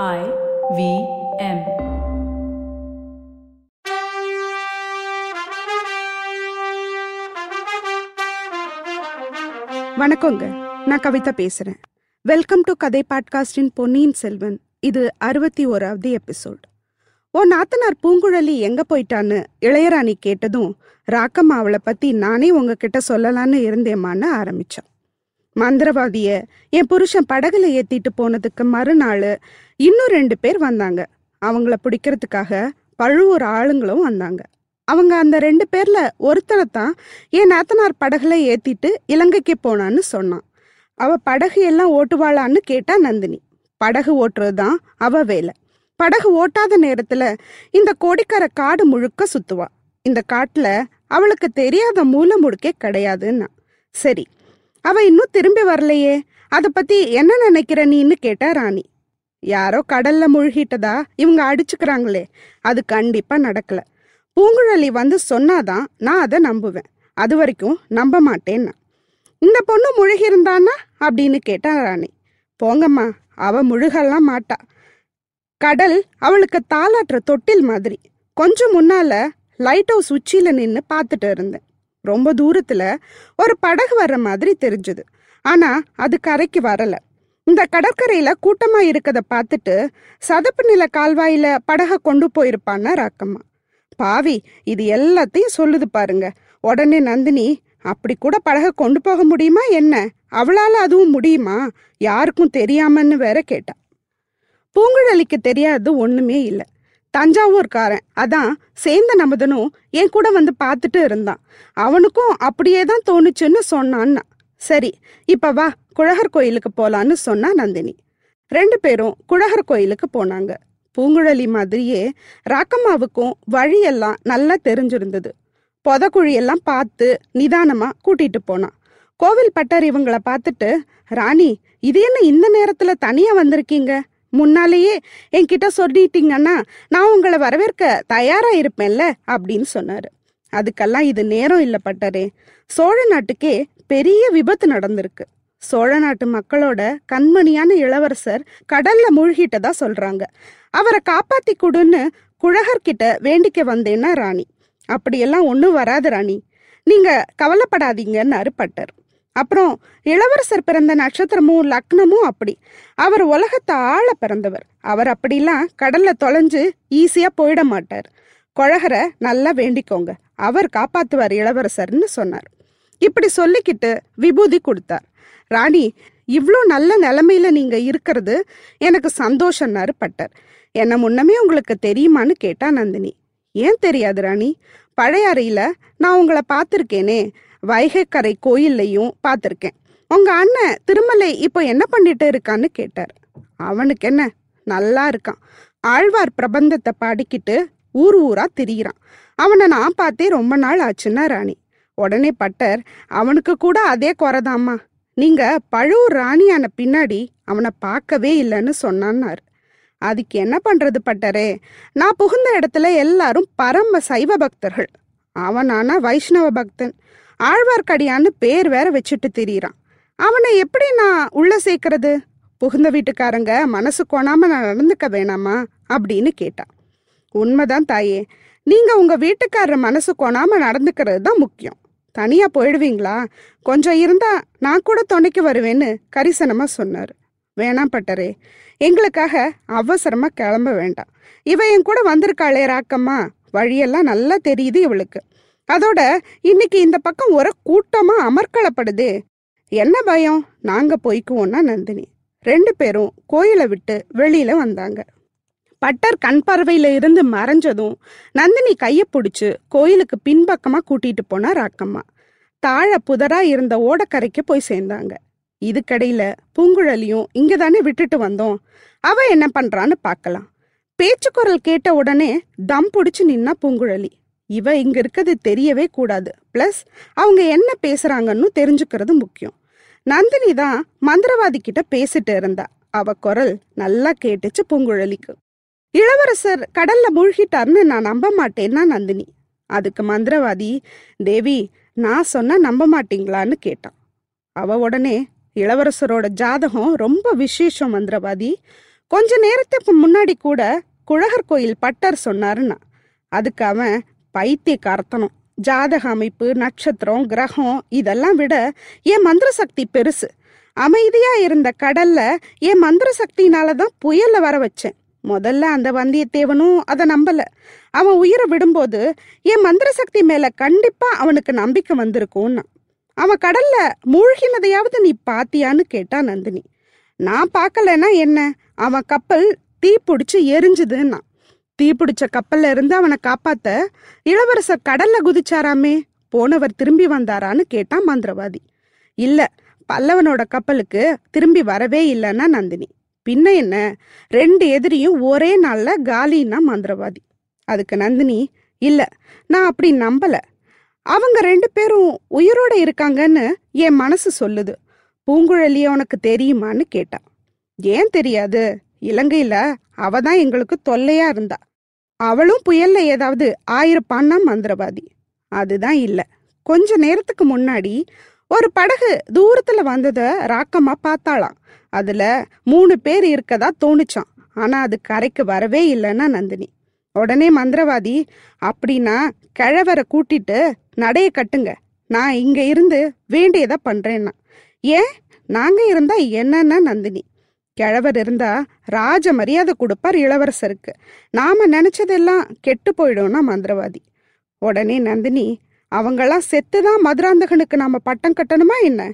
I V M. வணக்கங்க. நான் கவிதா பேசுறேன். வெல்கம் டு கதை பாட்காஸ்டின் பொன்னியின் செல்வன். இது அறுபத்தி ஓராவது எபிசோட். ஓ நாத்தனார் பூங்குழலி எங்க போயிட்டான்னு இளையராணி கேட்டதும் ராக்கம்மா அவளை பத்தி நானே உங்ககிட்ட சொல்லலான்னு இருந்தேம்மான்னு ஆரம்பிச்சோம் மந்திரவாதிய என் புருஷன் படகுல ஏத்திட்டு போனதுக்கு மறுநாள் இன்னும் ரெண்டு பேர் வந்தாங்க. அவங்கள பிடிக்கிறதுக்காக பழுவூர் ஆளுங்களும் வந்தாங்க. அவங்க அந்த ரெண்டு பேர்ல ஒருத்தனை தான் என் நாத்தனார் படகுல ஏத்திட்டு இலங்கைக்கு போனான்னு சொன்னான். அவ படகு எல்லாம் ஓட்டுவாளான்னு கேட்டா நந்தினி. படகு ஓட்டுறது தான் அவ வேலை. படகு ஓட்டாத நேரத்துல இந்த கோடிக்கார காடு முழுக்க சுத்துவா. இந்த காட்டுல அவளுக்கு தெரியாத மூல முடுக்கே கிடையாதுன்னா. சரி அவ இன்னும் திரும்பி வரலையே. அத பத்தி என்ன நினைக்கிற நீன்னு கேட்டா ராணி. யாரோ கடல்ல முழுகிட்டதா? இவங்க அடிச்சுக்கிறாங்களே. அது கண்டிப்பா நடக்கல. பூங்குழலி வந்து சொன்னாதான் நான் அதை நம்புவேன். அது வரைக்கும் நம்ப மாட்டேன்னா. இந்த பொண்ணு முழுகி இருந்தானா அப்படின்னு கேட்டா ராணி. போங்கம்மா அவ முழுகலாம் மாட்டா. கடல் அவளுக்கு தாளாட்டுற தொட்டில் மாதிரி. கொஞ்சம் முன்னால லைட் ஹவுஸ் உச்சியில நின்று பார்த்துட்டு இருந்தேன். ரொம்ப தூரத்துல ஒரு படகு வர்ற மாதிரி தெரிஞ்சது. ஆனா அது கரைக்கு வரல. இந்த கடற்கரையில கூட்டமா இருக்கத பார்த்துட்டு சதப்பு நில கால்வாயில படகை கொண்டு போயிருப்பான்னா ராக்கம்மா. பாவி இது எல்லாத்தையும் சொல்லுது பாருங்க. உடனே நந்தினி அப்படி கூட படகை கொண்டு போக முடியுமா என்ன? அவளால அதுவும் முடியுமா? யாருக்கும் தெரியாமன்னு வேற கேட்டா. பூங்குழலிக்கு தெரியாது ஒண்ணுமே இல்லை. தஞ்சாவூர்காரன் அதான் சேந்த நமதனும் என் கூட வந்து பார்த்துட்டு இருந்தான். அவனுக்கும் அப்படியே தான் தோணுச்சுன்னு சொன்னான்னா சரி இப்ப வா குழகர் கோயிலுக்கு போலான்னு சொன்னா நந்தினி. ரெண்டு பேரும் குழகர் கோயிலுக்கு போனாங்க. பூங்குழலி மாதிரியே ராக்கம்மாவுக்கும் வழியெல்லாம் நல்லா தெரிஞ்சிருந்தது. புதக்குழியெல்லாம் பார்த்து நிதானமா கூட்டிட்டு போனான். கோவில் பட்டர் இவங்கள பார்த்துட்டு ராணி இது என்ன இந்த நேரத்துல தனியா வந்திருக்கீங்க? முன்னாலேயே என்கிட்ட சொல்லிட்டீங்கன்னா நான் உங்களை வரவேற்க தயாரா இருப்பேன்ல அப்படின்னு சொன்னாரு. அதுக்கெல்லாம் இது நேரம் இல்லை பட்டரே. சோழ நாட்டுக்கே பெரிய விபத்து நடந்திருக்கு. சோழ நாட்டு மக்களோட கண்மணியான இளவரசர் கடல்ல மூழ்கிட்டதா சொல்றாங்க. அவரை காப்பாத்தி கொடுன்னு குழகர்கிட்ட வேண்டிக்க வந்தேன்னா ராணி. அப்படியெல்லாம் ஒன்றும் வராது ராணி. நீங்க கவலைப்படாதீங்கன்னாரு பட்டர். அப்புறம் இளவரசர் பிறந்த நட்சத்திரமும் லக்னமும் அப்படி. அவர் உலகத்தை ஆள பிறந்தவர். அவர் அப்படிலாம் கடல்ல தொலைஞ்சு ஈஸியா போயிட மாட்டார். குழகரை நல்லா வேண்டிக்கோங்க. அவர் காப்பாத்துவார் இளவரசர்னு சொன்னார். இப்படி சொல்லிக்கிட்டு விபூதி கொடுத்தார். ராணி இவ்வளோ நல்ல நிலைமையில நீங்க இருக்கிறது எனக்கு சந்தோஷம்னாரு பட்டர். என்ன முன்னமே உங்களுக்கு தெரியுமான்னு கேட்டா நந்தினி. ஏன் தெரியாது ராணி? பழையாறையில நான் உங்களை பார்த்துருக்கேனே. வைகைக்கரை கோயில்லையும் பார்த்துருக்கேன். உங்க அண்ணன் திருமலை இப்போ என்ன பண்ணிட்டு இருக்கான்னு கேட்டார். அவனுக்கு என்ன? நல்லா இருக்கான். ஆழ்வார் பிரபந்தத்தை பாடிக்கிட்டு ஊர் ஊரா திரியிறான். அவனை நான் பார்த்தே ரொம்ப நாள் ஆச்சுன்னா ராணி. உடனே பட்டர் அவனுக்கு கூட அதே குறைதாம்மா. நீங்க பழுவூர் ராணியான பின்னாடி அவனை பார்க்கவே இல்லைன்னு சொன்னான்னாரு. அதுக்கு என்ன பண்றது பட்டரே? நான் புகுந்த இடத்துல எல்லாரும் பரம சைவ பக்தர்கள். அவனானா வைஷ்ணவ பக்தன். ஆழ்வார்க்கடியான்னு பேர் வேற வச்சுட்டு திரியிறான். அவனை எப்படி நான் உள்ள சேர்க்கறது? புகுந்த வீட்டுக்காரங்க மனசு கோணாம நான் நடந்துக்க வேணாமா? அப்படின்னு கேட்டான் உண்மைதான் தாயே. நீங்க உங்க வீட்டுக்காரர் மனசு கோணாம நடந்துக்கிறது தான் முக்கியம். தனியா போயிடுவீங்களா? கொஞ்சம் இருந்தா நான் கூட துணைக்கு வருவேன்னு கரிசனமா சொன்னார். வேணாம் பட்டரே. எங்களுக்காக அவசரமா கிளம்ப வேண்டாம். இவ என் கூட வந்திருக்காளே ராக்கம்மா. வழியெல்லாம் நல்லா தெரியுது இவளுக்கு. அதோட இன்னைக்கு இந்த பக்கம் ஒரு கூட்டமா அமர்க்களப்படுது. என்ன பயம்? நாங்க போய்க்குவோம்னா நந்தினி. ரெண்டு பேரும் கோயிலை விட்டு வெளியில வந்தாங்க. பட்டர் கண் பார்வையில இருந்து மறைஞ்சதும் நந்தினி கையை பிடிச்சு கோயிலுக்கு பின்பக்கமா கூட்டிட்டு போனா ராக்கம்மா தாழ புதரா இருந்த ஓடக்கரைக்கு போய் சேர்ந்தாங்க. இதுக்கடையில பூங்குழலியும் இங்க தானே விட்டுட்டு வந்தோம். அவ என்ன பண்றான்னு பார்க்கலாம் பேச்சு குரல் கேட்ட உடனே தம் பிடிச்சு நின்னா பூங்குழலி. இவ இங்க இருக்கிறது தெரியவே கூடாது. பிளஸ் அவங்க என்ன பேசுறாங்கன்னு தெரிஞ்சுக்கிறது முக்கியம். நந்தினி தான் மந்திரவாதி கிட்ட பேசிட்டு இருந்தா. அவ குரல் நல்லா கேட்டுச்சு பூங்குழலிக்கு. இளவரசர் கடல்ல மூழ்கிட்டார்னு நான் நம்ப மாட்டேன்னா நந்தினி. அதுக்கு மந்திரவாதி தேவி நான் சொன்னா நம்ப மாட்டீங்களான்னு கேட்டான். அவ உடனே இளவரசரோட ஜாதகம் ரொம்ப விசேஷம் மந்திரவாதி. கொஞ்ச நேரத்துக்கு முன்னாடி கூட குழகர் கோயில் பட்டர் சொன்னாருன்னா அதுக்கு அவன் பைத்தியக்காரத்தனம் ஜாதக அமைப்பு நட்சத்திரம் கிரகம் இதெல்லாம் விட என் மந்திர சக்தி பெருசு. அமைதியா இருந்த கடல்ல என் மந்திர சக்தினால தான் புயல்ல வர வச்சேன். முதல்ல அந்த வந்தியத்தேவனும் அதை நம்பல. அவன் உயிரை விடும்போது என் மந்திர சக்தி மேல கண்டிப்பா அவனுக்கு நம்பிக்கை வந்திருக்கும்னா அவன் கடல்ல மூழ்கினதையாவது நீ பாத்தியான்னு கேட்டா நந்தினி. நான் பார்க்கலன்னா என்ன? அவன் கப்பல் தீ பிடிச்சி எரிஞ்சுதுன்னா. தீ பிடிச்ச கப்பல்ல இருந்து அவனை காப்பாத்த இளவரசர் கடல்ல குதிச்சாராமே. போனவர் திரும்பி வந்தாரான்னு கேட்டான் மந்திரவாதி. இல்ல பல்லவனோட கப்பலுக்கு திரும்பி வரவே இல்லைன்னா நந்தினி. பின்ன என்ன? ரெண்டு எதிரியும் ஒரே நாள்ல காலின்னா மந்திரவாதி. அதுக்கு நந்தினி இல்ல நான் அப்படி நம்பல. அவங்க ரெண்டு பேரும் உயிரோட இருக்காங்கன்னு என் மனசு சொல்லுது. பூங்குழலி உனக்கு தெரியுமான்னு கேட்டான் ஏன் தெரியாது? இலங்கையில அவ தான் எங்களுக்கு தொல்லையா இருந்தா. அவளும் புயல்ல ஏதாவது ஆயிருப்பான்னா மந்திரவாதி. அதுதான் இல்ல. கொஞ்ச நேரத்துக்கு முன்னாடி ஒரு படகு தூரத்துல வந்தத ராக்கம்மா பார்த்தாளாம். அதுல மூணு பேர் இருக்கதா தோணுச்சான் ஆனா அது கரைக்கு வரவே இல்லைன்னா நந்தினி. உடனே மந்திரவாதி அப்படின்னா கிழவரை கூட்டிட்டு நடைய கட்டுங்க. நான் இங்க இருந்து வேண்டியதை பண்றேன்னா. ஏன்? நாங்க இருந்தா என்னன்னா நந்தினி? கிழவர் இருந்தா ராஜ மரியாதை கொடுப்பார் இளவரசருக்கு. நாம நினைச்சதெல்லாம் கெட்டு போயிடும்னா மந்திரவாதி. உடனே நந்தினி அவங்கெல்லாம் செத்துதான் மதுராந்தகனுக்கு நாம பட்டம் கட்டணுமா என்ன?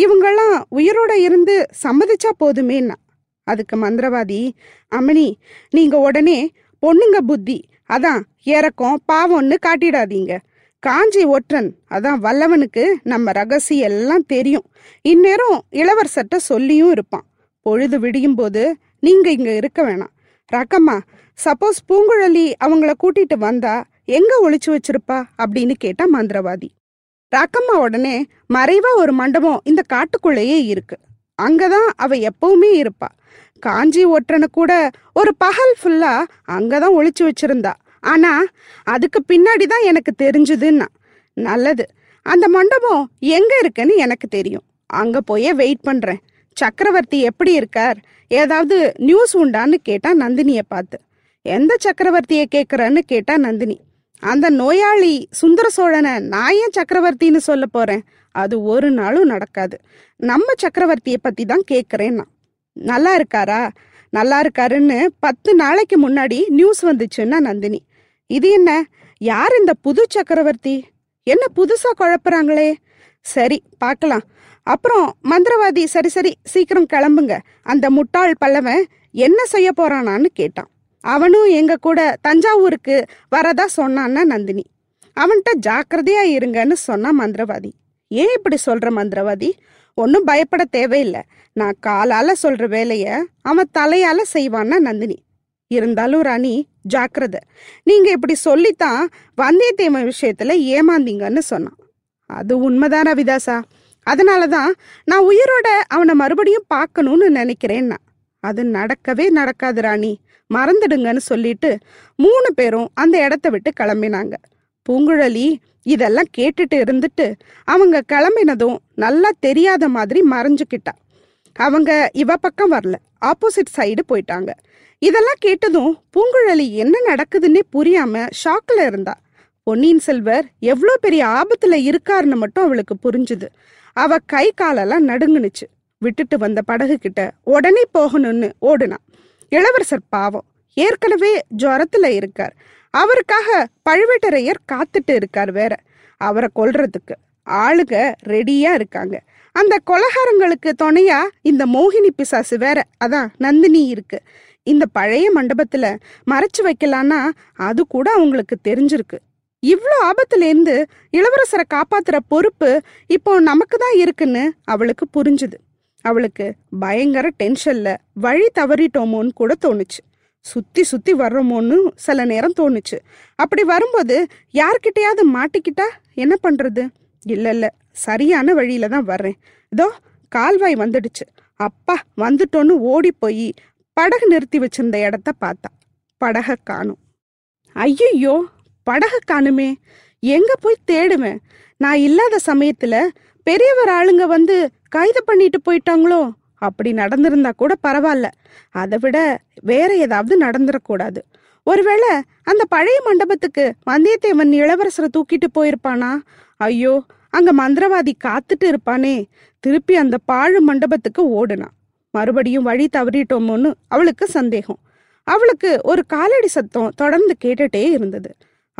இவங்கெல்லாம் உயிரோட இருந்து சம்மதிச்சா போதுமேன்னா. அதுக்கு மந்திரவாதி அமணி நீங்க உடனே பொண்ணுங்க புத்தி அதான் இறக்கம் பாவம்னு காட்டிடாதீங்க. காஞ்சி ஒற்றன் அதான் வல்லவனுக்கு நம்ம ரகசியம் எல்லாம் தெரியும். இந்நேரம் இளவரசர்கிட்ட சொல்லியும் இருப்பான். பொழுது விடியும் போது நீங்க இங்க இருக்க வேணாம். ரக்கம்மா சப்போஸ் பூங்குழலி அவங்கள கூட்டிட்டு வந்தா எங்க ஒளிச்சு வச்சிருப்பா அப்படின்னு கேட்டா மந்திரவாதி. ராக்கம்மா உடனே மறைவா ஒரு மண்டபம் இந்த காட்டுக்குள்ளேயே இருக்கு. அங்கதான் அவ எப்பவுமே இருப்பா. காஞ்சி ஒற்றனை கூட ஒரு பகல் ஃபுல்லா அங்கதான் ஒளிச்சு வச்சிருந்தா. ஆனா அதுக்கு பின்னாடி தான் எனக்கு தெரிஞ்சதுன்னா. நல்லது. அந்த மண்டபம் எங்க இருக்குன்னு எனக்கு தெரியும். அங்க போயே வெயிட் பண்றேன். சக்கரவர்த்தி எப்படி இருக்கார்? ஏதாவது நியூஸ் உண்டான்னு கேட்டா நந்தினியை பார்த்து. எந்த சக்கரவர்த்தியை கேட்குறன்னு கேட்டா நந்தினி. அந்த நோயாளி சுந்தர சோழனை நான் ஏன் சக்கரவர்த்தின்னு சொல்ல போறேன்? அது ஒரு நாளும் நடக்காது. நம்ம சக்கரவர்த்தியை பத்தி தான் கேக்குறேன் நான் நல்லா இருக்காரா? நல்லா இருக்காருன்னு பத்து நாளைக்கு முன்னாடி நியூஸ் வந்துச்சுன்னா நந்தினி. இது என்ன? யார் இந்த புது சக்கரவர்த்தி? என்ன புதுசா குழப்புறாங்களே? சரி பார்க்கலாம். அப்புறம் மந்திரவாதி சரி சரி சீக்கிரம் கிளம்புங்க. அந்த முட்டாள் பல்லவன் என்ன செய்ய போறானான்னு கேட்டான். அவனும் எங்க கூட தஞ்சாவூருக்கு வரதா சொன்னான்னா நந்தினி. அவன்கிட்ட ஜாக்கிரதையா இருங்கன்னு சொன்னா மந்திரவாதி. ஏன் இப்படி சொல்ற மந்திரவாதி? ஒன்றும் பயப்பட தேவையில்லை. நான் காலால சொல்ற வேலைய அவன் தலையால செய்வான்னா நந்தினி. இருந்தாலும் ராணி ஜாக்கிரத. நீங்க இப்படி சொல்லித்தான் வந்தியத்தேவன் விஷயத்துல ஏமாந்தீங்கன்னு சொன்னான். அது உண்மைதான் ரவிதாசா அதனாலதான் நான் உயிரோட அவனை மறுபடியும் பார்க்கணும்னு நினைக்கிறேன்னா அது நடக்கவே நடக்காது ராணி. மறந்துடுங்கன்னு சொல்லிட்டு மூணு பேரும் அந்த இடத்த விட்டு கிளம்பினாங்க. பூங்குழலி இதெல்லாம் கேட்டுட்டு இருந்துட்டு அவங்க கிளம்பினதும் நல்லா தெரியாத மாதிரி மறைஞ்சுக்கிட்டா. அவங்க இவ பக்கம் வரல. ஆப்போசிட் சைடு போயிட்டாங்க. இதெல்லாம் கேட்டதும் பூங்குழலி என்ன நடக்குதுன்னே புரியாம ஷாக்ல இருந்தா. பொன்னியின் செல்வர் எவ்வளோ பெரிய ஆபத்துல இருக்காருன்னு மட்டும் அவளுக்கு புரிஞ்சுது. அவ கை காலெல்லாம் நடுங்குனுச்சு. விட்டுட்டு வந்த படகு கிட்ட உடனே போகணும்னு ஓடுனான் இளவரசர் பாவம் ஏற்கனவே ஜுரத்துல இருக்கார். அவருக்காக பழுவேட்டரையர் காத்துட்டு இருக்கார் வேற. அவரை கொல்றதுக்கு ஆளுங்க ரெடியா இருக்காங்க. அந்த கொலகாரங்களுக்கு துணையா இந்த மோகினி பிசாசு வேற. அதான் நந்தினி இருக்கு. இந்த பழைய மண்டபத்துல மறைச்சு வைக்கலான்னா அது கூட அவங்களுக்கு தெரிஞ்சிருக்கு. இவ்வளோ ஆபத்துலேருந்து இளவரசரை காப்பாத்துற பொறுப்பு இப்போ நமக்கு தான் இருக்குன்னு அவளுக்கு புரிஞ்சுது. அவளுக்கு பயங்கர டென்ஷன்ல வழி தவறிட்டோமோன்னு கூட தோணுச்சு. சுத்தி சுத்தி வர்றோமோன்னு சில நேரம் தோணுச்சு. அப்படி வரும்போது யார்கிட்டயாவது மாட்டிக்கிட்டா என்ன பண்றது? இல்ல இல்ல சரியான வழியில தான் வர்றேன். இதோ கால்வாய் வந்துடுச்சு. அப்பா வந்துட்டோன்னு ஓடி போய் படகு நிறுத்தி வச்சிருந்த இடத்த பார்த்தா. படக காணும். ஐயையோ படக காணுமே. எங்க போய் தேடுவேன்? நான் இல்லாத சமயத்துல பெரியவர் ஆளுங்க வந்து கைது பண்ணிட்டு போயிட்டாங்களோ? அப்படி நடந்திருந்தா கூட பரவாயில்ல. அதை விட வேற ஏதாவது நடந்துடக்கூடாது ஒருவேளை அந்த பழைய மண்டபத்துக்கு வந்தியத்தேவன் இளவரசரை தூக்கிட்டு போயிருப்பானா? ஐயோ அங்க மந்திரவாதி காத்துட்டு இருப்பானே. திருப்பி அந்த பாழு மண்டபத்துக்கு ஓடுனான் மறுபடியும் வழி தவறிட்டோமோன்னு அவளுக்கு சந்தேகம். அவளுக்கு ஒரு காலடி சத்தம் தொடர்ந்து கேட்டுட்டே இருந்தது.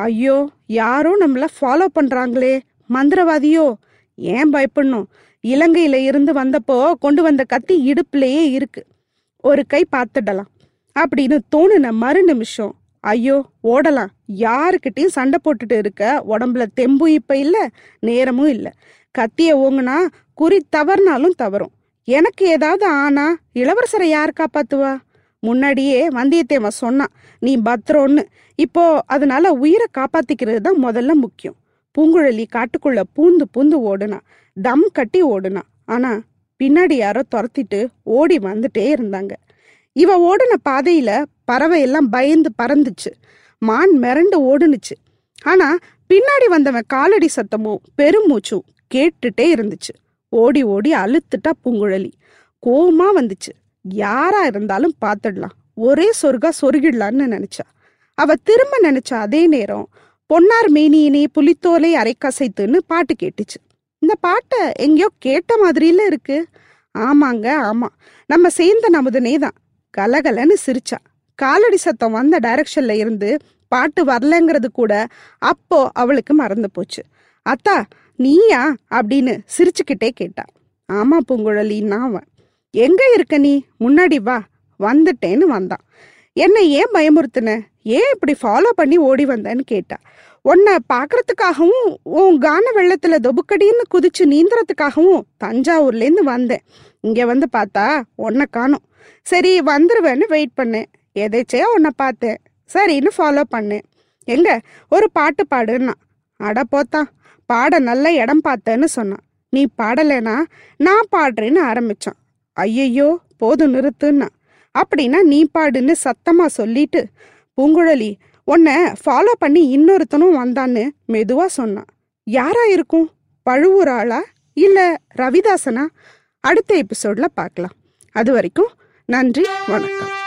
ஐயோ யாரோ நம்மள ஃபாலோ பண்றாங்களே. மந்திரவாதியோ ஏன் பயப்படணும்? இலங்கையில இருந்து வந்தப்போ கொண்டு வந்த கத்தி இடுப்புலயே இருக்கு. ஒரு கை பார்த்துடலாம். அப்படின்னு தோணுன மறு நிமிஷம். ஐயோ ஓடலாம். யாருக்கிட்டையும் சண்டை போட்டுட்டு இருக்க உடம்புல தெம்பும் இப்ப இல்ல நேரமும் இல்ல. கத்திய ஓங்குனா குறி தவறுனாலும் தவறும். எனக்கு ஏதாவது ஆனா இளவரசரை யார் காப்பாத்துவா? முன்னாடியே வந்தியத்தேவன் சொன்னான் நீ பத்திரம்னு இப்போ அதனால உயிரை காப்பாத்திக்கிறது தான் முதல்ல முக்கியம். பூங்குழலி காட்டுக்குள்ள பூந்து பூந்து ஓடுனா தம் கட்டி ஓடுனா. ஆனா பின்னாடி யாரோ துரத்திட்டு ஓடி வந்துட்டே இருந்தாங்க. இவ ஓடின பாதையில பறவை எல்லாம் பயந்து பறந்துச்சு. மான் மிரண்டு ஓடுனுச்சு. ஆனா பின்னாடி வந்தவன் காலடி சத்தமும் பெருமூச்சும் கேட்டுட்டே இருந்துச்சு. ஓடி ஓடி அழுத்துட்டா பூங்குழலி. கோவமா வந்துச்சு. யாரா இருந்தாலும் பார்த்துடலாம் ஒரே சொர்க்கா சொருகிடலான்னு நினைச்சா. அவ திரும்ப நினைச்ச அதே நேரம் பொன்னார் மேனியினே புலித்தோலை அரைக்கசைத்துன்னு பாட்டு கேட்டுச்சு. இந்த பாட்டை எங்கேயோ கேட்ட மாதிரில இருக்கு. ஆமாங்க ஆமா. நம்ம சேர்ந்த நமதுனே தான். கலகலன்னு சிரிச்சா. காலடி சத்தம் வந்த டைரக்ஷன்ல இருந்து பாட்டு வரலங்கிறது கூட அப்போ அவளுக்கு மறந்து போச்சு. அத்தா நீயா? அப்படின்னு சிரிச்சுக்கிட்டே கேட்டா. ஆமா பூங்குழலின்னா அவன் எங்க இருக்க நீ? முன்னாடி வா. வந்துட்டேன்னு வந்தான். என்னை ஏன் பயமுறுத்தின? ஏன் இப்படி ஃபாலோ பண்ணி ஓடி வந்தேன்னு கேட்டா. உன்னை பார்க்கறதுக்காகவும் உன் கான வெள்ளத்துல தொபுக்கடின்னு குதிச்சு நீந்துறதுக்காகவும் தஞ்சாவூர்லேருந்து வந்தேன். இங்கே வந்து பார்த்தா உன்னை காணும். சரி வந்துருவேன்னு வெயிட் பண்ணேன். எதேச்சையா உன்னை பார்த்தேன். சரின்னு ஃபாலோ பண்ணேன். எங்க? ஒரு பாட்டு பாடுன்னா. அட போத்தான் பாட நல்ல இடம் பார்த்தேன்னு சொன்னான். நீ பாடலைனா நான் பாடுறேன்னு ஆரம்பிச்சான். ஐயையோ போதும் நிறுத்துன்னா. அப்படின்னா நீ பாடுன்னு சத்தமா சொல்லிட்டு பூங்குழலி உன்னை ஃபாலோ பண்ணி இன்னொருத்தனும் வந்தான்னு மெதுவா சொன்னான் யாரா இருக்கும்? பழுவூர் ஆளா இல்லை ரவிதாசனா? அடுத்த எபிசோடில் பார்க்கலாம். அது வரைக்கும் நன்றி வணக்கம்.